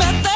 met